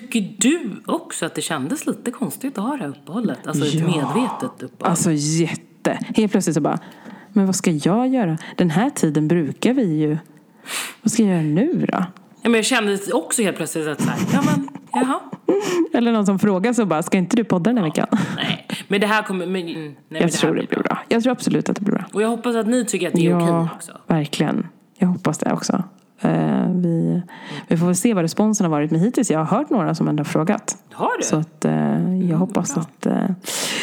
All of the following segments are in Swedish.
Tycker du också att det kändes lite konstigt att ha det här uppehållet? Alltså ett Ja. medvetet uppehåll? Alltså jätte. Helt plötsligt så bara, men vad ska jag göra? Den här tiden brukar vi ju. Vad ska jag göra nu då? ja, men jag kände också helt plötsligt att så här, ja men, jaha. Eller någon som frågar så bara, ska inte du podda den här veckan? Nej, men det här kommer... Men, nej, men Jag det här tror det blir bra. Jag tror absolut att det blir bra. Och jag hoppas att ni tycker att det är okej också. verkligen. Jag hoppas det också. Eh, vi, vi får se vad responsen har varit. Men hittills jag har hört några som ändå har frågat. Har du? Så att, eh, jag hoppas att... Eh,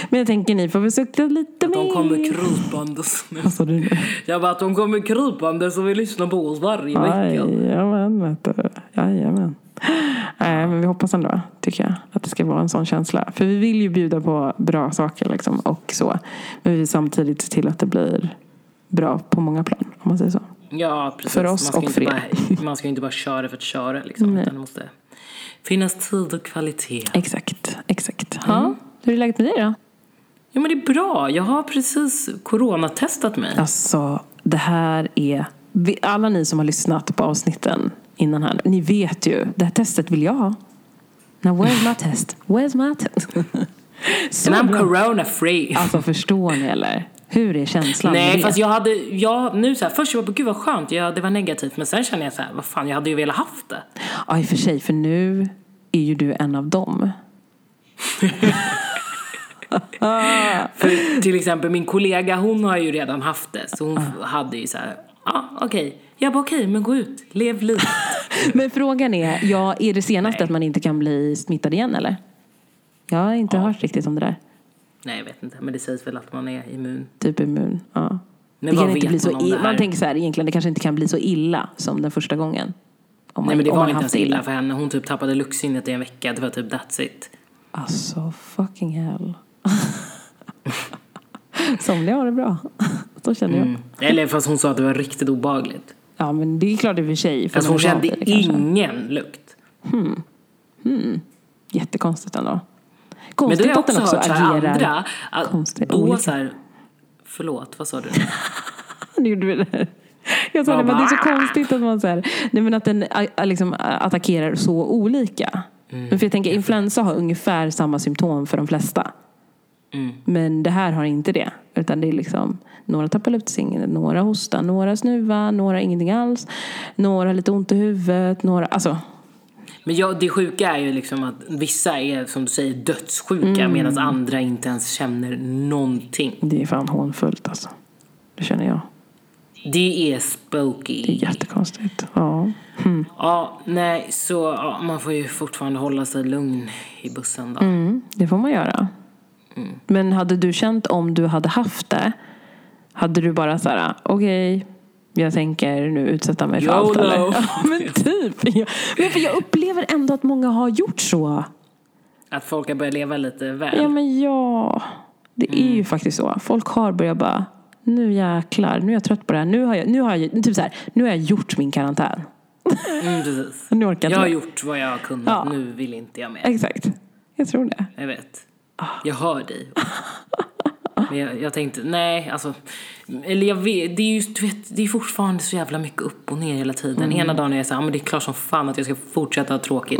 men jag tänker ni får väl cykla lite att de mer. kommer krypandes. Vad sa du nu? Jag bara att de kommer krypandes och vill lyssna på oss varje vecka. Jajamän, vet du. Jajamän. Nej, men vi hoppas ändå, tycker jag, att det ska vara en sån känsla. För vi vill ju bjuda på bra saker liksom, och så. Men vi vill samtidigt se till att det blir bra på många plan, om man säger så. Ja, precis. För oss man ska och för er. Bara, man ska ju inte bara köra för att köra liksom. Utan det måste finnas tid och kvalitet. Exakt, exakt. Ja, hur är läget med dig då? Ja men det är bra. Jag har precis coronatestat mig. Alltså, det här är... Alla ni som har lyssnat på avsnitten innan här, ni vet ju, det här testet vill jag ha. Now where's my test? Where's my test? Så And I'm corona free. Alltså förstår ni eller? Hur är känslan Nej fast jag hade, jag, nu så här, först jag var gud vad skönt, jag, det var negativt. Men sen känner jag så här, vad fan jag hade ju velat haft det. Ja, i och för sig, för nu är ju du en av dem. För till exempel min kollega hon har ju redan haft det. Så hon hade ju så här, ja ah, okej. Jag bara okej, men gå ut, lev livet. Men frågan är, ja, är det senaste att man inte kan bli smittad igen eller? Jag har inte hört riktigt om det där. Nej jag vet inte, men det sägs väl att man är immun. Typ immun. Ja. Men det kan inte bli så man i- man tänker så här, egentligen det kanske inte kan bli så illa som den första gången. Om man, Nej men det var inte ens illa för henne. Hon typ tappade luktsinnet i en vecka. Det var typ that's it. Alltså, fucking hell. Somliga har det bra. Så känner jag. Mm. Eller fast hon sa att det var riktigt obehagligt. Ja, men det är klart i och för sig. för Alltså hon kände det ingen lukt. Jättekonstigt ändå. Men Konstigt det har jag att den också också hört agerar andra. Att konstigt, då olika. så här, förlåt, vad sa du? Nu gjorde vi det. här. Jag sa Ja, det, men det är så konstigt att man så här, nej men att den liksom attackerar så olika. Mm. Men för jag tänker influensa har ungefär samma symptom för de flesta. Mm. Men det här har inte det. Utan det är liksom, några tappar luktsinnet, några hostar, några snuva, några ingenting alls. Några har lite ont i huvudet, några, alltså. Men ja, det sjuka är ju liksom att vissa är som du säger dödssjuka Mm. medan andra inte ens känner någonting. Det är fan hånfullt alltså. Det känner jag. Det är spooky. Det är jättekonstigt. Ja. Mm. Ja, nej, så ja, man får ju fortfarande hålla sig lugn i bussen då. Mm, det får man göra. Mm. Men hade du känt om du hade haft det, hade du bara så här, okej, jag tänker nu utsätta mig för YOLO. allt eller? Ja, men typ. Jag, men för jag upplever ändå att många har gjort så. Att folk har börjat leva lite väl. Ja men ja, det är Mm. ju faktiskt så. Folk har börjat bara, nu jäklar, nu är jag trött på det här. Nu har jag, nu har jag, typ så här, nu har jag gjort min karantän. Mm, precis. Nu orkar jag Jag har gjort vad jag har kunnat, Ja. nu vill inte jag mer. Exakt, jag tror det. Jag vet. Jag hör dig. Men jag, jag tänkte, nej, alltså. Eller jag vet, det är ju du vet, det är fortfarande så jävla mycket upp och ner hela tiden. Mm. Ena dagen är jag så här, "Ja, men det är klart som fan att jag ska fortsätta ha tråkigt.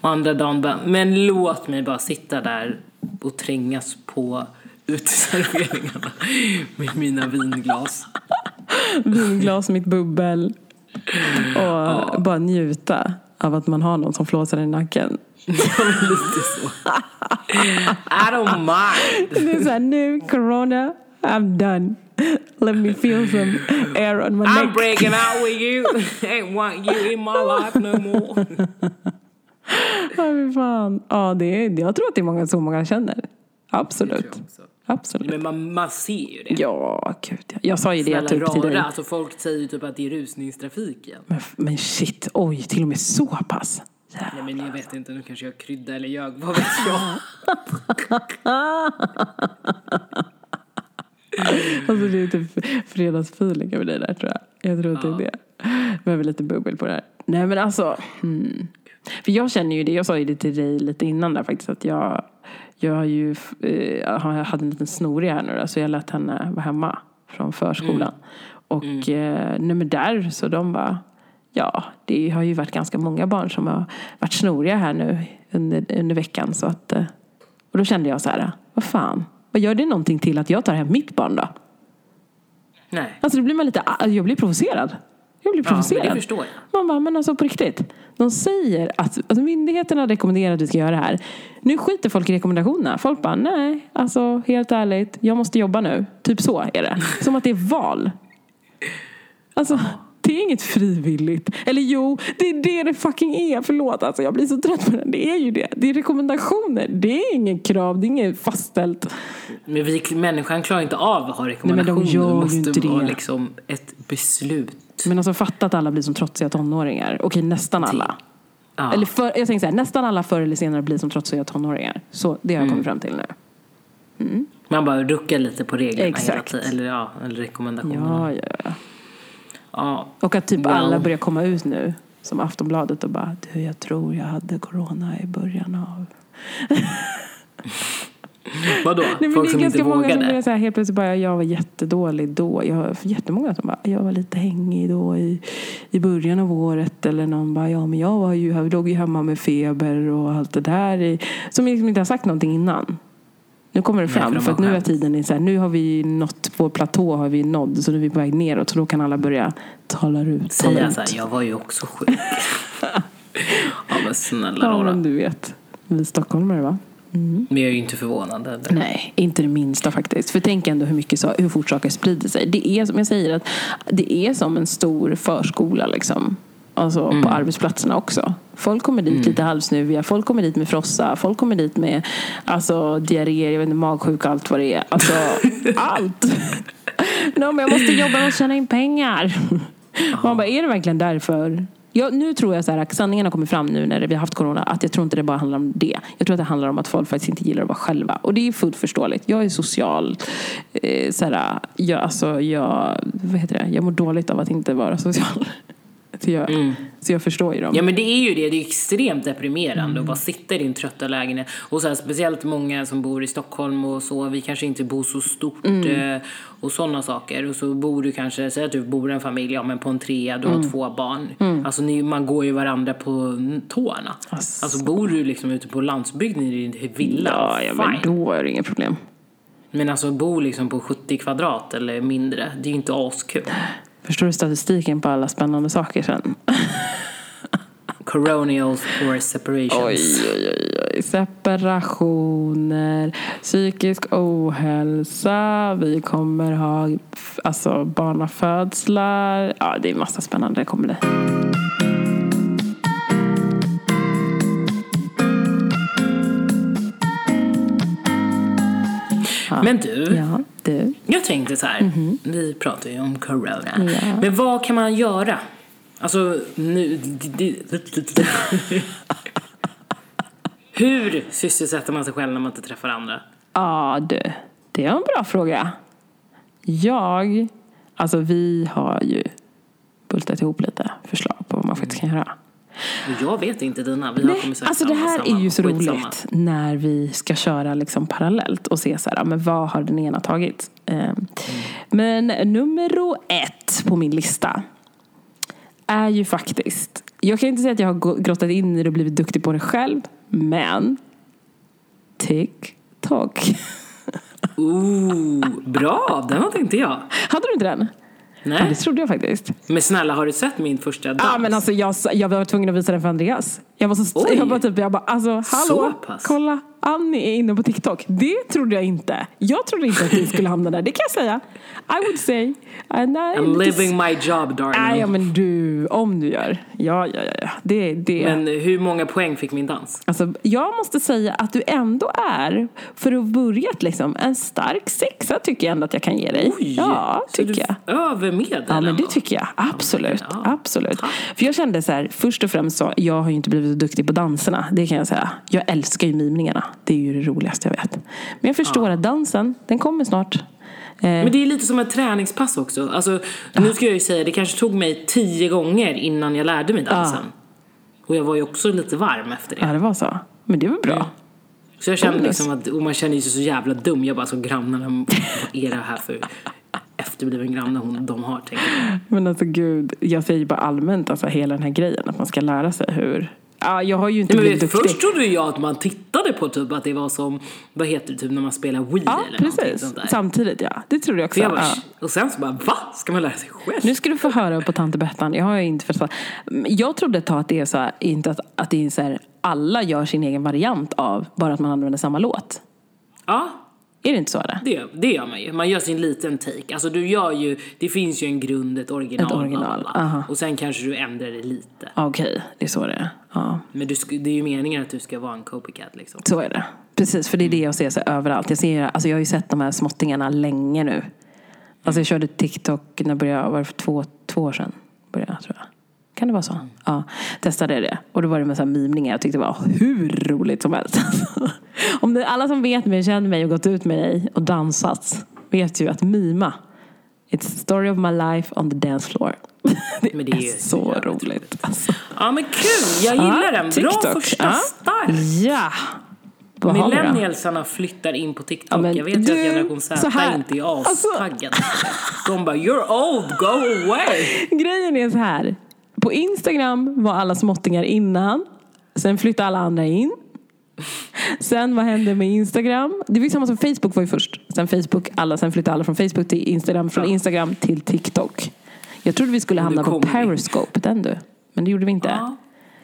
Och andra dagen bara, men låt mig bara sitta där och trängas på uteserveringarna med mina vinglas. vinglas, mitt bubbel. Och bara njuta av att man har någon som flåsar i nacken. Ja, lite så. I don't mind. Det är såhär, nu corona, I'm done. Let me feel some air on my I'm neck. breaking out with you. Ain't want you in my life no more. Ja, fan. Ja, det är, jag tror att det är många, så många känner. Absolut. Absolut. Men man, man ser ju det. Ja, gud ja. Jag sa ju det typ till dig. alltså folk säger ju typ att det är rusningstrafik igen. Men, men shit, oj, till och med så pass. Nej men jag vet inte, nu kanske jag krydda eller ljög, vad vet jag? Alltså det är typ fredagsfeeling över det där tror jag. Jag tror att det är det. Behöver lite bubbel på det här. Nej men alltså. Hmm. För jag känner ju det, jag sa ju det till dig lite innan där faktiskt att jag jag har ju, eh, hade en liten snorig här nu då, så jag lät henne vara hemma från förskolan. Och eh, nej men där så de bara ja, det har ju varit ganska många barn som har varit snoriga här nu under, under veckan. Så att, eh, och då kände jag så här, vad fan, vad gör det någonting till att jag tar hem mitt barn då? Nej. Alltså då blir man lite, jag blir provocerad. Jag blir Ja, provocerad. det förstår jag. Man bara, men alltså på riktigt. De säger att alltså myndigheterna rekommenderar att vi ska göra det här. Nu skiter folk i rekommendationerna. Folk bara, nej, alltså helt ärligt, jag måste jobba nu. Typ så är det. Som att det är val. Alltså, det är inget frivilligt. Eller jo, det är det det fucking är. Förlåt, alltså jag blir så trött på det. Det är ju det. Det är rekommendationer. Det är inget krav, det är inget fastställt. Men vi, människan klarar inte av att ha men rekommendationer. de gör ju det måste inte vara det. liksom ett beslut. Men alltså fatta att alla blir som trotsiga tonåringar. Okej, nästan alla. Ja. Eller för, jag tänker så här, nästan alla förr eller senare blir som trotsiga tonåringar. Så det har jag kommit fram till nu. Man bara ruckar lite på reglerna Exakt. hela tiden. Eller, ja, eller rekommendationerna. Ja, ja, ja. Ja. Och att typ Well. alla börjar komma ut nu. Som Aftonbladet och bara, du jag tror jag hade corona i början av... Vadå? Nej, Folk det är som inte ganska många som vågade? börjar här, helt plötsligt bara, jag var jättedålig då. Jag har jättemånga som bara, jag var lite hängig då i, i början av året. Eller någon bara, ja men jag var ju, jag låg ju hemma med feber och allt det där. I, som liksom inte har sagt någonting innan. Nu kommer det fram, för nu är tiden så här, nu har vi nått vår platå, har vi nådd, så nu är vi på väg neråt. Så då kan alla börja tala ut. Tala Säga ut. så här, jag var ju också sjuk. ja men snälla Ja, men du vet. Vi stockholmare va? Men jag är ju inte förvånad. Eller? Nej, inte det minsta faktiskt. För tänk ändå hur, mycket, så- hur fort saker sprider sig. Det är som jag säger, att det är som en stor förskola liksom. Alltså på arbetsplatserna också. Folk kommer dit lite halvsnuviga, folk kommer dit med frossa, folk kommer dit med alltså, diarréer, jag vet inte, magsjuka, allt vad det är. Alltså allt! no, men jag måste jobba och tjäna in pengar. Man bara, är det verkligen därför? Ja, nu tror jag så här, att sanningen har kommit fram nu när vi har haft corona att jag tror inte det bara handlar om det. Jag tror att det handlar om att folk faktiskt inte gillar att vara själva. Och det är fullt förståeligt. Jag är social. Eh, så här, jag, alltså, jag, vad heter det? jag mår dåligt av att inte vara social. Så jag, så jag förstår ju dem. Ja men det är ju det, det är extremt deprimerande att bara sitta i din trötta lägenhet. Och så här, speciellt många som bor i Stockholm och så, vi kanske inte bor så stort eh, och sådana saker. Och så bor du kanske, säg att du bor i en familj, ja men på en trea, du har två barn. Alltså ni, man går ju varandra på tårna. Ass. Alltså bor du liksom ute på landsbygden i din villa, ja, ja, men då är det inget problem. Men alltså bo liksom på 70 kvadrat eller mindre, det är ju inte askul. Förstår du statistiken på alla spännande saker sen? Coronials or separations. Oj, oj, oj, oj. Separationer, psykisk ohälsa, vi kommer ha alltså, barnafödslar. Ja, det är massa spännande kommer det. Men du, Ja, du. Jag tänkte så här, vi pratar ju om corona. Ja. Men vad kan man göra? Alltså, nu... Hur sysselsätter man sig själv när man inte träffar andra? Ja, du. Det är en bra fråga. Jag, alltså vi har ju bultat ihop lite förslag på vad man faktiskt kan göra. Jag vet inte dina. Vi har Nej, kommit sagt alltså det här är ju så Skitsamma. roligt när vi ska köra liksom parallellt och se så här, men vad har den ena tagit? Ehm, Men nummer ett på min lista är ju faktiskt, jag kan inte säga att jag har grottat in i det och blivit duktig på det själv, men TikTok. Ooh, bra! Den inte jag. Hade du inte den? Ja, det Nej. trodde jag faktiskt. Men snälla, har du sett min första dans? Ja men alltså jag, jag var tvungen att visa den för Andreas. Jag var så, Oj. jag bara typ, jag bara alltså hallå, kolla Annie är inne på TikTok. Det trodde jag inte. Jag trodde inte att vi skulle hamna där, det kan jag säga. I would say. And I, I'm living my job, darling. Nej ja, men du, om du gör. Ja, ja, ja. ja. Det, det. Men hur många poäng fick min dans? Alltså, jag måste säga att du ändå är, för att börjat liksom, en stark sexa tycker jag ändå att jag kan ge dig. Oj! Ja, tycker jag. över medel Ja men det tycker jag, absolut. Ja. absolut. För jag kände så här, först och främst så, jag har ju inte blivit så duktig på danserna, det kan jag säga. Jag älskar ju mimningarna, det är ju det roligaste jag vet. Men jag förstår att dansen, den kommer snart. Eh, Men det är lite som ett träningspass också. Alltså, nu ska jag ju säga, det kanske tog mig tio gånger innan jag lärde mig dansen. Och jag var ju också lite varm efter det. ja det var så. Men det var bra. Så jag kände liksom att, och man känner sig så jävla dum. Jag bara så grannarna, vad är det här för efterbliven granne hon, de har, jag. Men alltså gud, jag säger bara allmänt alltså hela den här grejen att man ska lära sig hur Ja, jag har ju inte Men vet, duktig. först trodde jag att man tittade på typ att det var som, vad heter det, typ när man spelar Wii Ja, eller precis. sånt där. Samtidigt ja. Det trodde jag också. Jag bara, ja. Och sen så bara, va? Ska man lära sig själv? Nu ska du få höra på Tante Bettan. Jag har inte förstått. Jag trodde ett tag att det är så här, inte att, att det är så här, alla gör sin egen variant av, bara att man använder samma låt. Ja, Är det inte så? Eller? det, det gör man ju. Man gör sin liten take. Alltså du gör ju, det finns ju en grund, ett original, Ett original, aha. Och sen kanske du ändrar det lite. Okej, det är så det är. Ja, Men du, det är ju meningen att du ska vara en copycat liksom. så är det. Precis, för det är det jag ser så överallt. Jag, ser, alltså jag har ju sett de här småttingarna länge nu. Alltså jag körde TikTok, när började jag? Var det för två, två år sedan? Började. Kan det vara så? Ja, testade det. Och då var det med så här mimningar. Jag tyckte det var hur roligt som helst. Om det, alla som vet mig, känner mig och gått ut med mig och dansat vet ju att mima It's the story of my life on the dance floor. Det, Men det är ju är så roligt. roligt. Alltså. Ja men kul, jag gillar den. Bra TikTok. första Ja. start. Ja! Vad? Millennialsarna flyttar in på TikTok. Ja, men jag vet ju du, att generation Z inte är alltså- astaggade. De bara you're old, go away. Grejen är så här. På Instagram var alla småttingar innan. Sen flyttade alla andra in. Sen vad hände med Instagram? Det var ju samma som Facebook var ju först. Sen Facebook, alla, sen flyttade alla från Facebook till Instagram. Från Ja. Instagram till TikTok. Jag trodde vi skulle hamna på. Periscope, den du. Men det gjorde vi inte. Ja.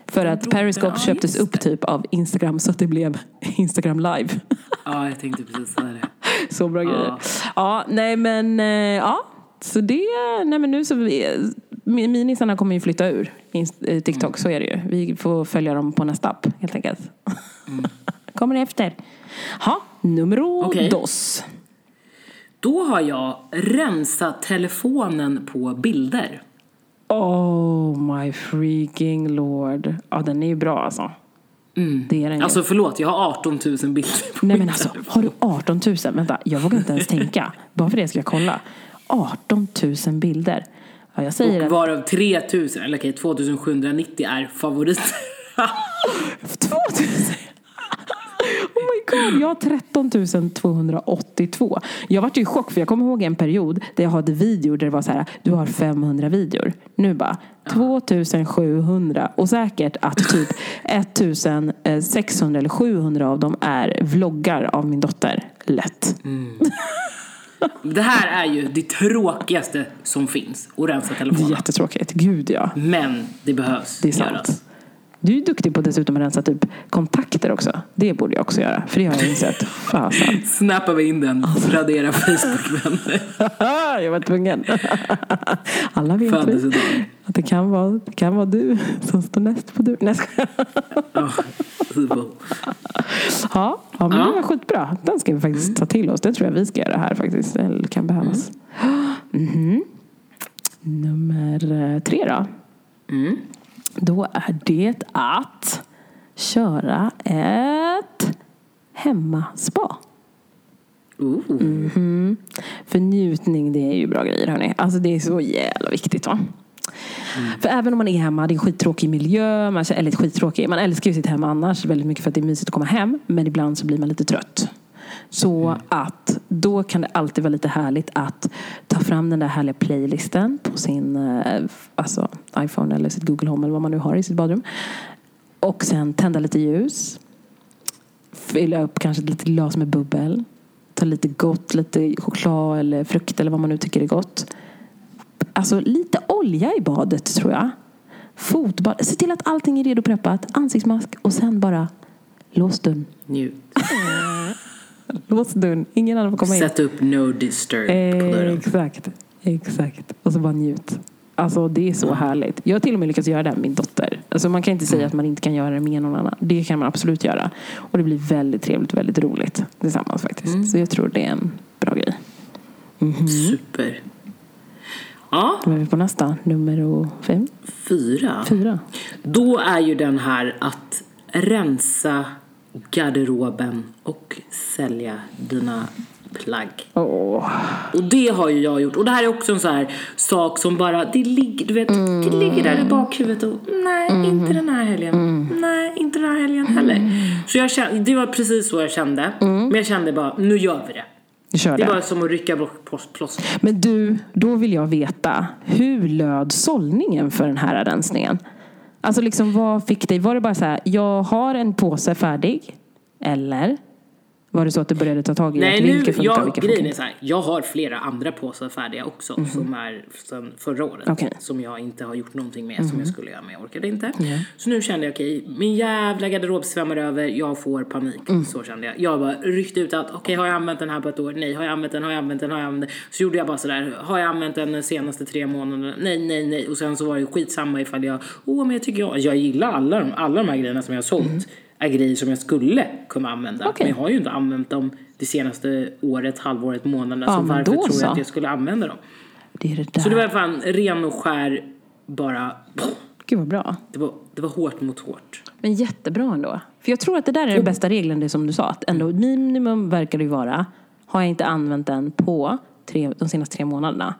För att Periscope ja, köptes upp typ av Instagram så att det blev Instagram live. Ja, jag tänkte precis säga det. Så bra grejer. Ja. Ja, nej men, eh, ja. Så det, nej men nu så, vi- minisarna kommer ju flytta ur eh, TikTok, så är det ju. Vi får följa dem på nästa app helt enkelt. kommer efter. Ha, numero Okej. dos. Då har jag rensat telefonen på bilder. Oh my freaking lord. Ja, den är ju bra alltså. Det är den ju. Alltså förlåt, jag har 18 000 bilder på Nej men alltså, har du 18 000? Vänta, jag vågar inte ens tänka. Bara för det ska jag kolla. 18 000 bilder. Ja, jag säger Och varav 3 000, eller okej 2 790 är favoriter. 2000! Oh my god, jag har 13 282. Jag vart ju i chock för jag kommer ihåg en period där jag hade videor där det var så här, du har 500 videor. Nu bara 2700 och säkert att typ 1600 eller 700 av dem är vloggar av min dotter. Lätt. Det här är ju det tråkigaste som finns, att rensa Det är telefonen. jättetråkigt. Gud ja. Men det behövs Det är sant. göras. Du är duktig på dessutom att rensa typ kontakter också. Det borde jag också göra. För det har jag insett. Fasen. Snappar vi in den, Alltså. radera Facebook-vänner. jag var tvungen. Alla vet vi Födelsedag. att det kan, vara, det kan vara du som står näst på du. Nej, skojar. Ja, ja, men Ja. det var skitbra. Den ska vi faktiskt ta till oss. Det tror jag vi ska göra här faktiskt. Eller kan behövas. Mhm. Nummer eh, tre då. Mm. Då är det att köra ett hemmaspa. Mm. För njutning, det är ju bra grejer hörni. Alltså det är så jävla viktigt va. För även om man är hemma, det är en skittråkig miljö, man, eller skittråkig, man älskar ju sitt hem annars väldigt mycket för att det är mysigt att komma hem. Men ibland så blir man lite trött. Så att då kan det alltid vara lite härligt att ta fram den där härliga playlisten på sin eh, alltså, iPhone eller sitt Google Home eller vad man nu har i sitt badrum. Och sen tända lite ljus. Fylla upp kanske ett litet glas med bubbel. Ta lite gott, lite choklad eller frukt eller vad man nu tycker är gott. Alltså lite olja i badet tror jag. Fotbad. Se till att allting är redo preppat. Ansiktsmask och sen bara lås dörren. Njut. Lås dörren. Ingen annan får komma in. Sätt upp no disturb på dörren. Exakt. Exakt. Och så bara njut. Alltså det är så härligt. Jag har till och med lyckats göra det med min dotter. Alltså man kan inte säga att man inte kan göra det med någon annan. Det kan man absolut göra. Och det blir väldigt trevligt och väldigt roligt tillsammans faktiskt. Så jag tror det är en bra grej. Super. Ja, Då är vi på nästa. Nummer fem. fyra. Fyra. Då är ju den här att rensa garderoben och sälja dina plagg. Åh. Och det har ju jag gjort. Och det här är också en sån här sak som bara, det ligger, du vet, det ligger där i bakhuvudet och nej, inte den här helgen. Nej, inte den här helgen heller. Så jag kände, det var precis så jag kände. Men jag kände bara, nu gör vi det. Kör Det är det. bara som att rycka bort plås- plåster. Men du, då vill jag veta. Hur löd sållningen för den här rensningen? Alltså liksom vad fick dig? Var det bara så här, jag har en påse färdig? Eller? Var det så att du började ta tag i Nej, att nu, vilka funkar jag, vilka grejen funkar är så här, jag har flera andra påsar färdiga också som är sedan förra året. Mhm. Mhm. Som jag inte har gjort någonting med som jag skulle göra men jag orkade inte. Så nu kände jag okej, min jävla garderob svämmar över, jag får panik. Mm. Så kände jag. Jag bara ryckte ut allt, okej har jag använt den här på ett år? Nej. Har jag använt den? Har jag använt den? Har jag använt den? Så gjorde jag bara sådär, har jag använt den de senaste tre månaderna? Nej, nej, nej. Och sen så var det skitsamma ifall jag, åh men jag tycker jag, jag gillar alla alla de här grejerna som jag har sålt. Är grejer som jag skulle kunna använda. Okej. Men jag har ju inte använt dem det senaste året, halvåret, månaderna. Ja, så varför tror så. jag att jag skulle använda dem? Det är det där. Så det var fan ren och skär, bara... Gud vad bra. Det var, det var hårt mot hårt. Men jättebra ändå. För jag tror att det där är den bästa regeln, det som du sa. Att ändå minimum verkar det ju vara, har jag inte använt den på tre, de senaste tre månaderna.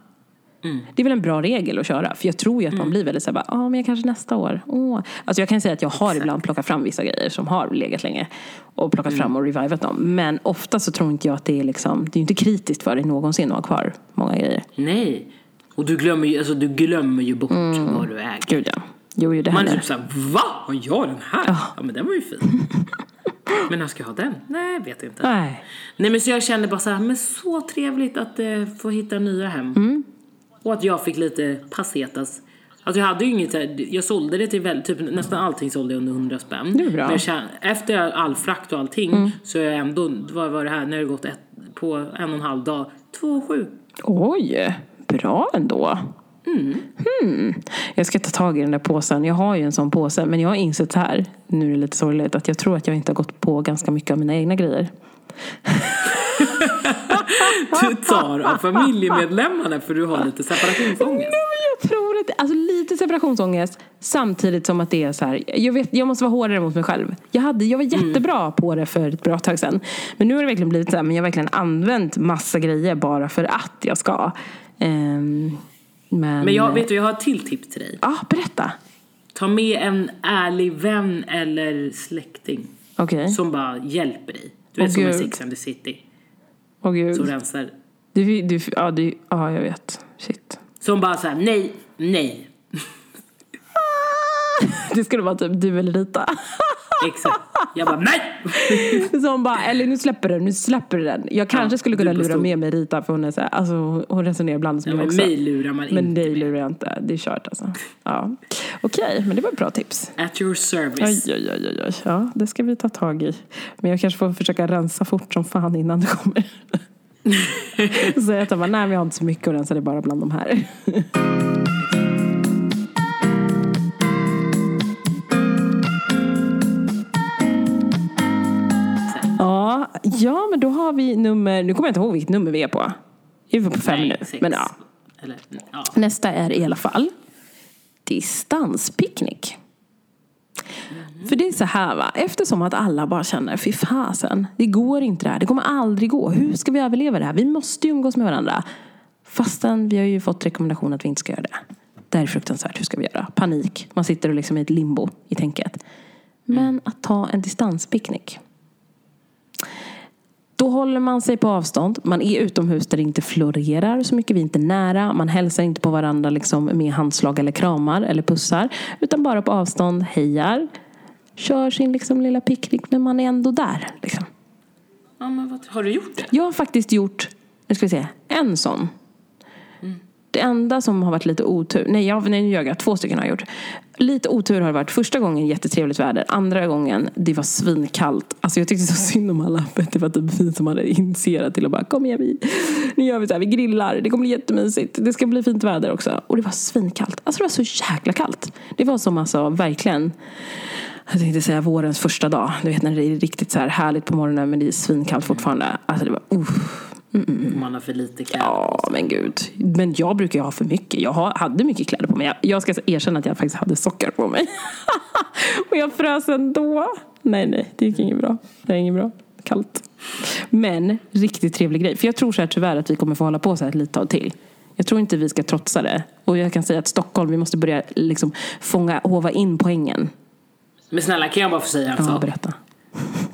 Det är väl en bra regel att köra. För jag tror ju att man blir väldigt såhär, ja men jag kanske nästa år. Åh. Alltså jag kan säga att jag har ibland plockat fram vissa grejer som har legat länge. Och plockat fram och revivat dem. Men ofta så tror inte jag att det är liksom, det är ju inte kritiskt för dig någonsin att ha kvar många grejer. Nej. Och du glömmer ju, alltså, du glömmer ju bort vad du äger. Gud ja. Jo, jo det Man är typ såhär, va? Har jag den här? Ja. men den var ju fin. men när ska jag ha den? Nej, vet inte. Nej. Nej men så jag kände bara så här, men så trevligt att eh, få hitta nya hem. Mm. Och att jag fick lite passetas. Alltså jag hade ju inget, jag sålde det till väl, typ nästan allting sålde jag under 100 spänn. Det är bra. Mm. Men jag efter all frakt och allting så är jag ändå, vad var det här, när det gått ett, på en och en halv dag, två sju. Oj, bra ändå. Hmm. Jag ska ta tag i den där påsen. Jag har ju en sån påse, men jag har insett här, nu är det lite sorgligt, att jag tror att jag inte har gått på ganska mycket av mina egna grejer. Du tar av familjemedlemmarna för du har lite separationsångest. Jag tror att, alltså lite separationsångest samtidigt som att det är så här, jag, vet, jag måste vara hårdare mot mig själv. Jag, hade, jag var jättebra på det för ett bra tag sedan. Men nu har det verkligen blivit så här, men jag har verkligen använt massa grejer bara för att jag ska. Ehm, men, Men jag, vet du, jag har ett till tips till dig. Ja, berätta. Ta med en ärlig vän eller släkting Okej. som bara hjälper dig. Du vet som i. Sex and the City. Åh gud. Som rensar. Du, du, ja, du, ja, jag vet. Shit. Som bara såhär, nej, nej. Det skulle vara typ du eller Rita. Exakt. Jag bara, nej! Som bara, eller nu släpper du, nu släpper du den. Jag kanske Ja, skulle kunna lura med mig Rita för hon är så här, alltså hon resonerar ibland som Ja, jag men också. mig lurar man Men inte dig med. lurar jag inte. Det är kört alltså. Ja. Okej, men det var ett bra tips. At your service. oj, oj, oj, oj. Ja, det ska vi ta tag i. Men jag kanske får försöka rensa fort som fan innan det kommer. Så jag tar bara, nej men jag har inte så mycket att rensa, det är bara bland de här. Ja, men då har vi nummer, nu kommer jag inte ihåg vilket nummer vi är på. Är vi på fem nu? sex. Men ja, Eller, ja. nästa är i alla fall distanspicknick. För det är så här va, eftersom att alla bara känner fy fasen, det går inte det här, det kommer aldrig gå. Hur ska vi överleva det här? Vi måste ju umgås med varandra. Fastän vi har ju fått rekommendation att vi inte ska göra det. Det här är fruktansvärt, hur ska vi göra? Panik, man sitter och liksom i ett limbo i tänket. Men att ta en distanspicknick. Då håller man sig på avstånd. Man är utomhus där det inte florerar så mycket. Vi är inte nära. Man hälsar inte på varandra liksom med handslag eller kramar eller pussar. Utan bara på avstånd, hejar. Kör sin liksom lilla picknick men man är ändå där. Liksom. ja, men vad, har du gjort det? Jag har faktiskt gjort, nu ska vi se, en sån. Det enda som har varit lite otur, nej, jag, nej nu ljög jag, två stycken har jag gjort. Lite otur har det varit. Första gången jättetrevligt väder, andra gången det var svinkallt. Alltså jag tyckte så synd om alla, för det var typ vi som hade initierat till att bara kom igen vi, nu gör vi så här, vi grillar, det kommer bli jättemysigt, det ska bli fint väder också. Och det var svinkallt, alltså det var så jäkla kallt. Det var som alltså verkligen jag tänkte säga vårens första dag. Du vet när det är riktigt så här härligt på morgonen men det är svinkallt fortfarande. Alltså det var, uff. Man har för lite kläder. Ja, men gud. Men jag brukar ju ha för mycket. Jag hade mycket kläder på mig. Jag- Jag ska erkänna att jag faktiskt hade sockar på mig. Och jag frös ändå. Nej, nej, det gick inget bra. Det är inget bra. Kallt. Men riktigt trevlig grej. För jag tror så här tyvärr att vi kommer få hålla på så här ett litet tag till. Jag tror inte vi ska trotsa det. Och jag kan säga att Stockholm, vi måste börja liksom fånga, hova in poängen. Men snälla, kan jag bara få säga en Ja, sak? berätta.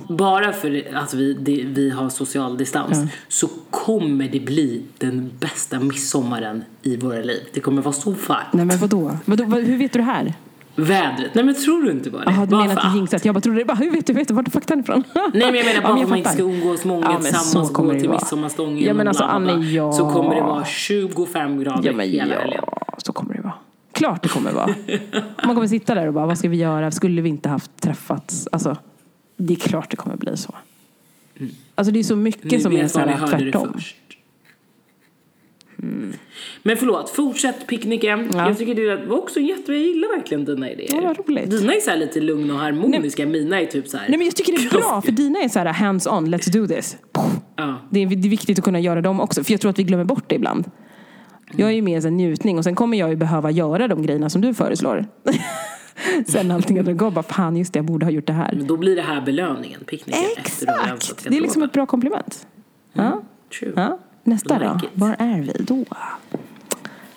Bara för att vi, det, vi har social distans så kommer det bli den bästa midsommaren i våra liv. Det kommer vara så varmt. Nej men vadå? vadå? Vad- Hur vet du det här? Vädret. Nej men tror du inte bara det? Jaha, du Bara menar att du jinxat? Jag bara trodde det. Bara, hur vet du? Vet du vart du faktan ifrån? Nej men jag menar bara men om man inte ska umgås många Ja, tillsammans, kommer gå det till midsommarstången Ja, men och alltså, bla, bla, bla, Annie, ja. Så kommer det vara 25 grader Ja, men hela helgen. ja, så kommer det vara. Klart det kommer vara. Man kommer sitta där och bara, vad ska vi göra? Skulle vi inte haft träffats? Alltså, det är klart det kommer bli så. Alltså det är så mycket Ni som är så här tvärtom. först. Men förlåt, fortsätt picknicken. Ja. Jag tycker det var också jätte, jag gillar verkligen dina idéer. Ja, roligt. Dina är så här lite lugna och harmoniska, mina är typ så här. Nej men jag tycker det är bra, för dina är så här hands on, let's do this. Ja. Det är, det är viktigt att kunna göra dem också, för jag tror att vi glömmer bort det ibland. Jag är ju mer en njutning och sen kommer jag ju behöva göra de grejerna som du föreslår. sen allting att gå bara, fan just det, jag borde ha gjort det här. Men då blir det här belöningen, picknicken Exakt! Det är liksom ett bra komplement. Ja. True. Ja. Nästa Like då? it. Var är vi då?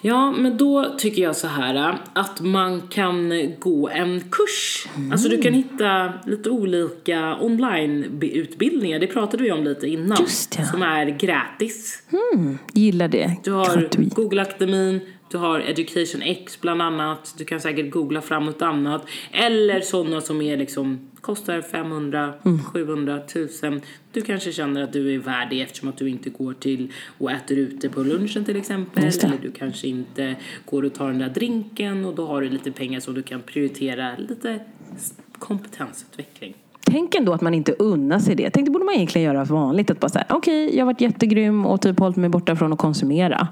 Ja, men då tycker jag så här att man kan gå en kurs. Alltså du kan hitta lite olika online-utbildningar. Det pratade vi om lite innan. Som är gratis. Gillar det. Du har. Google-akademin, du har Education X bland annat. Du kan säkert googla fram något annat. Eller sådana som är liksom, kostar 500, Mm. 700, 1000. Du kanske känner att du är värd det eftersom att du inte går till och äter ute på lunchen till exempel. Eller du kanske inte går och tar den där drinken och då har du lite pengar så du kan prioritera lite kompetensutveckling. Tänk ändå att man inte unnar sig det. Tänk det borde man egentligen göra vanligt. Att bara säga, okej, jag har varit jättegrym och typ hållit mig borta från att konsumera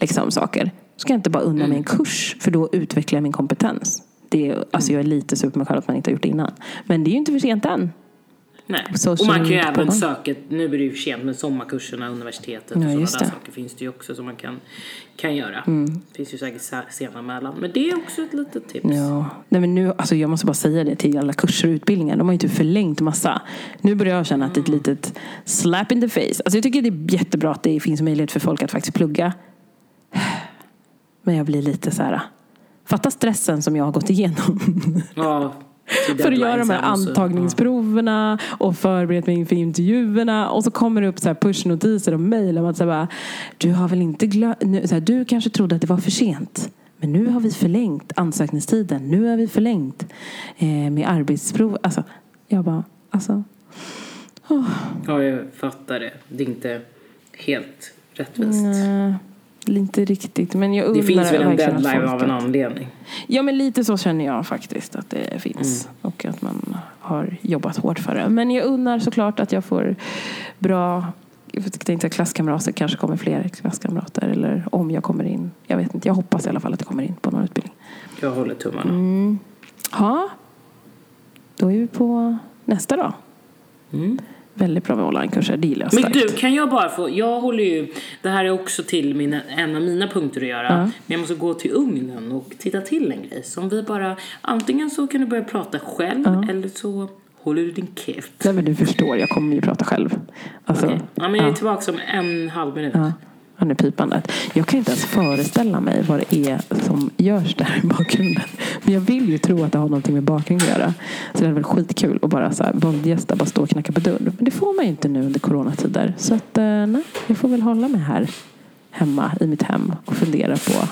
liksom, saker. Ska jag inte bara unna mig en kurs för då utvecklar jag min kompetens. Det är, alltså jag är lite sur på mig själv att man inte har gjort det innan. Men det är ju inte för sent än. Nej. Så- och man kan ju även söka, nu är det ju för sent, men sommarkurserna, universitetet och Ja, sådana där saker finns det ju också som man kan, kan göra. Mm. Det finns ju säkert se- sena mellan. Men det är också ett litet tips. Ja. Nej, men nu, alltså jag måste bara säga det till alla kurser och utbildningar. De har ju typ förlängt massa. Nu börjar jag känna att det är ett litet slap in the face. Alltså jag tycker det är jättebra att det finns möjlighet för folk att faktiskt plugga. Men jag blir lite så här. Fatta stressen som jag har gått igenom. Ja, för att göra de här antagningsproverna och förberett mig inför intervjuerna. Och så kommer det upp så här pushnotiser och mejl om att så bara, du har väl inte glömt, du kanske trodde att det var för sent. Men nu har vi förlängt ansökningstiden. Nu har vi förlängt eh, med arbetsprov. Alltså, jag bara, alltså. Ja, ja, jag fattar det. Det är inte helt rättvist. Nej, inte riktigt. Men jag Det undrar finns väl en deadline av en anledning. Ja, men lite så känner jag faktiskt att det finns. Mm. Och att man har jobbat hårt för det. Men jag undrar såklart att jag får bra jag tänkte att klasskamrater kanske kommer fler klasskamrater. Eller om jag kommer in. Jag vet inte. Jag hoppas i alla fall att jag kommer in på någon utbildning. Jag håller tummarna. Mm. Ja, då är vi på nästa då. Mm. Väldigt bra med onlinekurser. Det gillar jag Men starkt. du, kan jag bara få, jag håller ju, det här är också till mina, en av mina punkter att göra. Ja. Men jag måste gå till ugnen och titta till en grej. Som vi bara, antingen så kan du börja prata själv eller så håller du din käft. Nej men du förstår, jag kommer ju prata själv. Alltså, Okej. Ja, men jag är tillbaka om en halv minut. Ja, han är pipandet. Jag kan inte ens föreställa mig vad det är som görs där i bakgrunden. Men jag vill ju tro att det har någonting med bakgrund att göra. Så det är väl skitkul att bara så här, våldgästa, bara stå och knacka på dörren. Men det får man ju inte nu under coronatider. Så att, eh, nej, jag får väl hålla mig här hemma i mitt hem och fundera på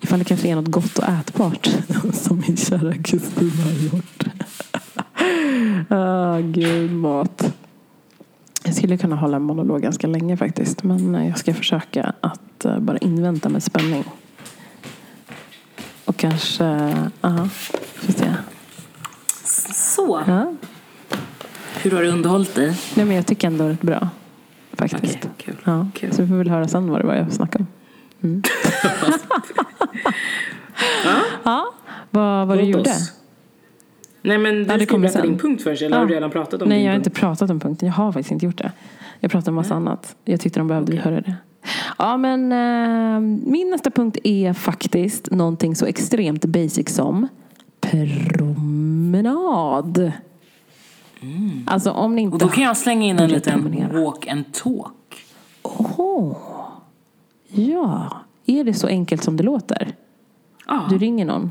ifall det kanske är något gott och ätbart som min kära kusin har gjort. Ah, gud, mat. Jag skulle kunna hålla en monolog ganska länge faktiskt. Men eh, jag ska försöka att eh, bara invänta med spänning. Och kanske, ja, får se. Så, Ja. hur har du underhållit dig? Nej men jag tycker ändå rätt bra. Faktiskt. Okej, kul. Ja. Kul. Så vi får väl höra sen vad det var jag snackade om. Mm. ja. Vad, vad du gjorde? oss. Nej men du det ska berätta sen. din punkt först, eller Ja. har du redan pratat om Nej din jag har punkt? inte pratat om punkten. Jag har faktiskt inte gjort det. Jag pratade om massa annat. Jag tyckte de behövde höra det. Ja men eh, min nästa punkt är faktiskt någonting så extremt basic som promenad. Alltså om ni inte... Och då kan jag slänga in en liten walk and talk. Åh! Ja, är det så enkelt som det låter? Ja, Du ringer någon,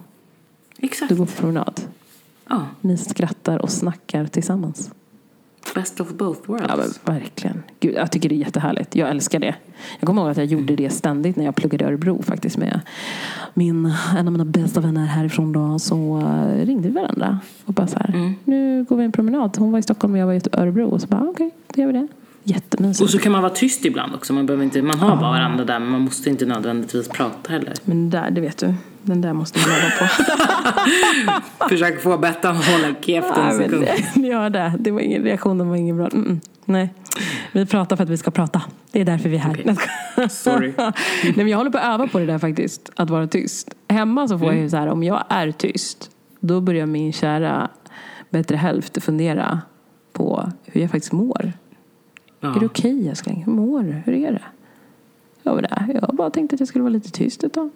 exakt. du går på promenad. Ja. Ni skrattar och snackar tillsammans. Best of both worlds. Ja, men verkligen. Gud, jag tycker det är jättehärligt. Jag älskar det. Jag kommer ihåg att jag gjorde det ständigt när jag pluggade i Örebro faktiskt med min, en av mina bästa vänner härifrån då. Så uh, ringde vi varandra och bara så här, Mm. nu går vi en promenad. Hon var i Stockholm och jag var i Örebro. Och så bara, okej, då gör vi det. Jättemysigt. Och så kan man vara tyst ibland också. Man, behöver inte, man har bara varandra där men man måste inte nödvändigtvis prata heller. Men där, det vet du. Den där måste man öva på. Försök få Bettan att hålla käften en sekund. det- hör det. det var ingen, reaktionen var ingen bra. Mm, mm. Nej. Vi pratar för att vi ska prata. Det är därför vi är här. Skojar. Sorry. Nej, men jag håller på att öva på det där faktiskt. Att vara tyst. Hemma så får Mm. jag ju så här, om jag är tyst. Då börjar min kära bättre hälft fundera på hur jag faktiskt mår. Ja. Är det okej älskling? Hur mår du? Hur är det? Jag var där. Jag bara tänkte att jag skulle vara lite tyst ett tag.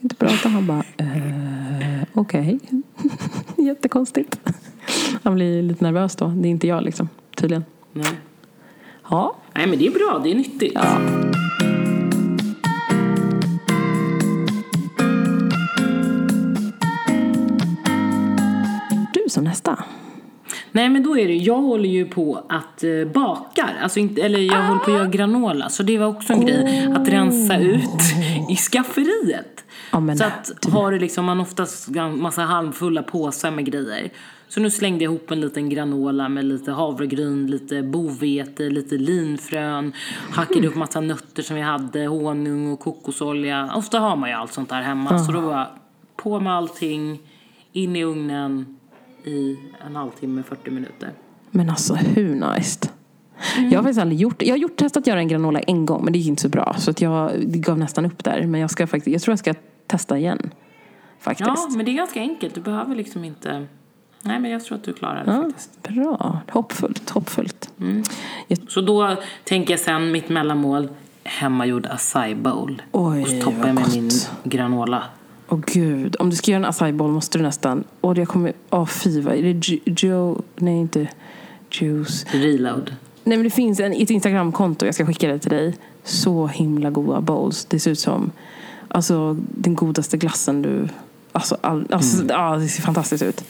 Inte prata. Han bara, eh, okej. Jättekonstigt. Han blir lite nervös då. Det är inte jag liksom, tydligen. Nej. Ja. Nej men det är bra, det är nyttigt. ja. Du som nästa. Nej men då är det, jag håller ju på att eh, baka, alltså inte, eller jag håller på att göra granola. Så det var också en grej, att rensa ut i skafferiet. Men så att har du liksom, man oftast massa halvfulla påsar med grejer. Så nu slängde jag ihop en liten granola med lite havregryn, lite bovete, lite linfrön. Hackade upp massa nötter som jag hade, honung och kokosolja. Ofta har man ju allt sånt där hemma. Så då var på med allting, in i ugnen i en halvtimme, 40 minuter. Men alltså hur nice? Jag har faktiskt aldrig gjort Jag har gjort, testat att göra en granola en gång men det gick inte så bra. Så att jag gav nästan upp där. Men jag, ska faktiskt, jag tror jag ska testa igen. Faktiskt. Ja, men det är ganska enkelt. Du behöver liksom inte... Nej, men jag tror att du klarar det Ja, faktiskt. bra. Hoppfullt, hoppfullt. Så då tänker jag sen, mitt mellanmål, hemmagjord acai bowl. Oj, och så toppar jag med min granola. Åh gud, om du ska göra en acai bowl måste du nästan... Åh, jag kommer... Åh fy, vad är det? Joe... Nej, inte juice. Reload. Nej, men det finns en, ett Instagramkonto, jag ska skicka det till dig. Så himla goda bowls. Det ser ut som alltså, den godaste glassen du... Alltså, all, alltså ja, det ser fantastiskt ut.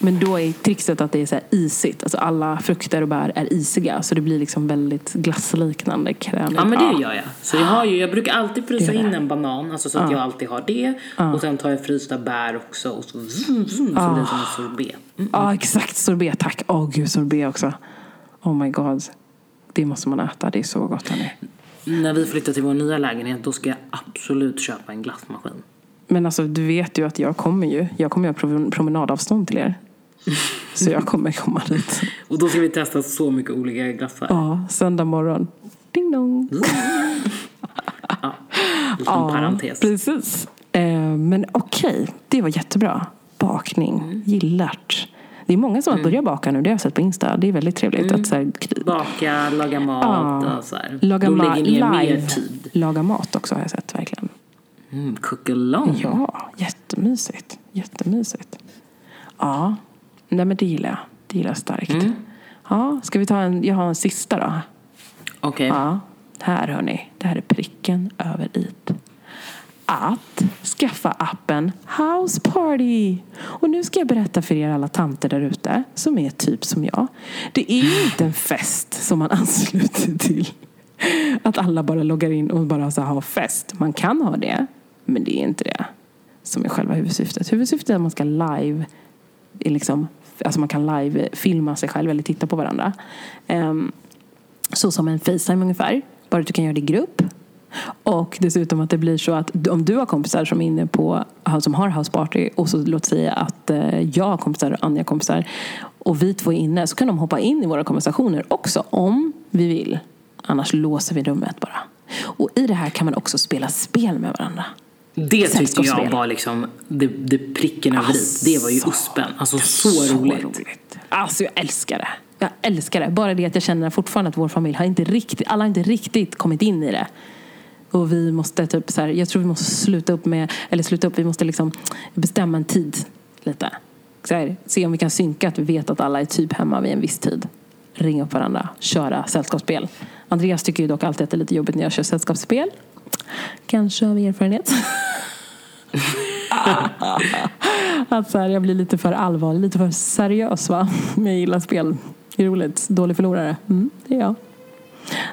Men då är trixet att det är så isigt. Alltså alla frukter och bär är isiga. Så det blir liksom väldigt glassliknande krämigt. Ja, men det gör jag. Så jag, har ju, jag brukar alltid frysa in en banan, alltså så att jag alltid har det. Och sen tar jag frysta bär också och så, zoom, så blir det som en sorbet. Mm. Ja, exakt. Sorbet, tack. Åh gud, sorbet också. Oh my god. Det måste man äta. Det är så gott. Hörni. När vi flyttar till vår nya lägenhet, då ska jag absolut köpa en glassmaskin. Men alltså, du vet ju att jag kommer ju. Jag kommer ju ha prom- promenadavstånd till er. Så jag kommer komma dit. Och då ska vi testa så mycket olika glassar. Ja, söndag morgon. Ding dong. Liten parentes. precis. Eh, men okej, det var jättebra. Bakning, Mm. gillat. Det är många som har börjat baka nu, det har jag sett på Insta. Det är väldigt trevligt. Mm. Att så här, Baka, laga mat och så här. laga mat, lägger ner live. mer tid. Laga mat också har jag sett verkligen. Mm, cook along. Ja, jättemysigt. Jättemysigt. Ja, nej men det gillar jag. Det gillar jag starkt. Mm. Ja, ska vi ta en, jag har en sista då. Okej. Ja, här hörni. Det här är pricken över it. Att skaffa appen House Party. Och nu ska jag berätta för er alla tanter där ute som är typ som jag. Det är inte en fest som man ansluter till. Att alla bara loggar in och bara så har fest. Man kan ha det, men det är inte det som är själva huvudsyftet. Huvudsyftet är att man ska live är liksom, alltså man kan live filma sig själv eller titta på varandra. Um, så som en Facetime ungefär. Bara att du kan göra det i grupp. Och dessutom att det blir så att om du har kompisar som är inne på som har houseparty och så låt säga att eh, jag har kompisar och Anja har kompisar och vi två är inne så kan de hoppa in i våra konversationer också om vi vill. Annars låser vi rummet bara. Och i det här kan man också spela spel med varandra. Det tyckte jag var liksom det, det pricken över i. Det var ju Alltså, uspen. Alltså så, roligt. Alltså jag älskar det. Jag älskar det. Bara det att jag känner fortfarande att vår familj har inte riktigt, alla har inte riktigt kommit in i det. Och vi måste typ så här, jag tror vi måste sluta upp med, eller sluta upp, vi måste liksom bestämma en tid lite. Så här, se om vi kan synka att vi vet att alla är typ hemma vid en viss tid. Ringa upp varandra, köra sällskapsspel. Andreas tycker ju dock alltid att det är lite jobbigt när jag kör sällskapsspel. Kanske av erfarenhet. att så här, jag blir lite för allvarlig, lite för seriös va. Men jag gillar spel. Det är roligt. Dålig förlorare. Mm, det är jag.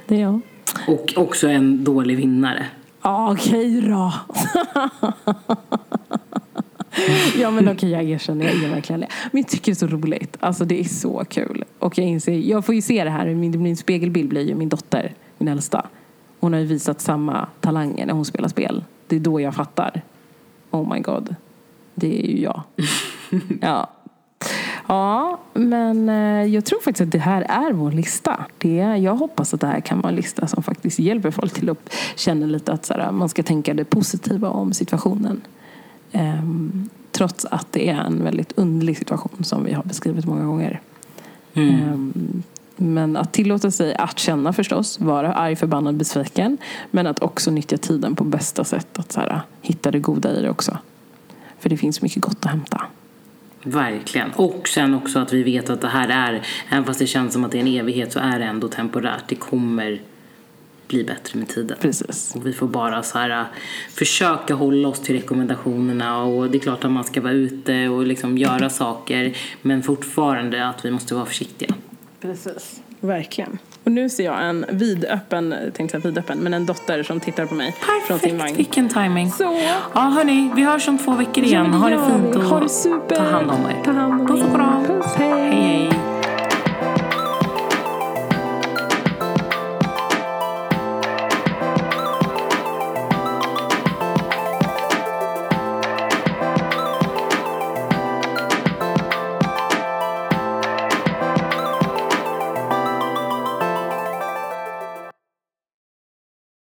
Det är jag. Och också en dålig vinnare. Ja, okej då. ja men okej jag erkänner, jag är verkligen det. Men jag tycker det är så roligt. Alltså det är så kul. Och jag inser, jag får ju se det här, min, min spegelbild blir ju min dotter, min äldsta. Hon har ju visat samma talanger när hon spelar spel. Det är då jag fattar. Oh my god. Det är ju jag. ja. Ja, men eh, jag tror faktiskt att det här är vår lista. Det, jag hoppas att det här kan vara en lista som faktiskt hjälper folk till att känna lite att så här, man ska tänka det positiva om situationen. Ehm, trots att det är en väldigt underlig situation som vi har beskrivit många gånger. Ehm, men att tillåta sig att känna förstås, vara arg, förbannad, besviken. Men att också nyttja tiden på bästa sätt. Att så här, hitta det goda i det också. För det finns mycket gott att hämta. Verkligen. Och sen också att vi vet att det här är, även fast det känns som att det är en evighet så är det ändå temporärt. Det kommer bli bättre med tiden. Precis. Och vi får bara så här, försöka hålla oss till rekommendationerna och det är klart att man ska vara ute och liksom göra saker men fortfarande att vi måste vara försiktiga. Precis. Verkligen. Och nu ser jag en vidöppen, tänkte säga vidöppen, men en dotter som tittar på mig från sin vagn. Perfekt, vilken timing. Så. Ja hörni, vi hörs om två veckor igen. Ja, ha det fint och ha det super. ta hand om er. Ta hand om Puss och er. kram. Puss, hej. hej. hej.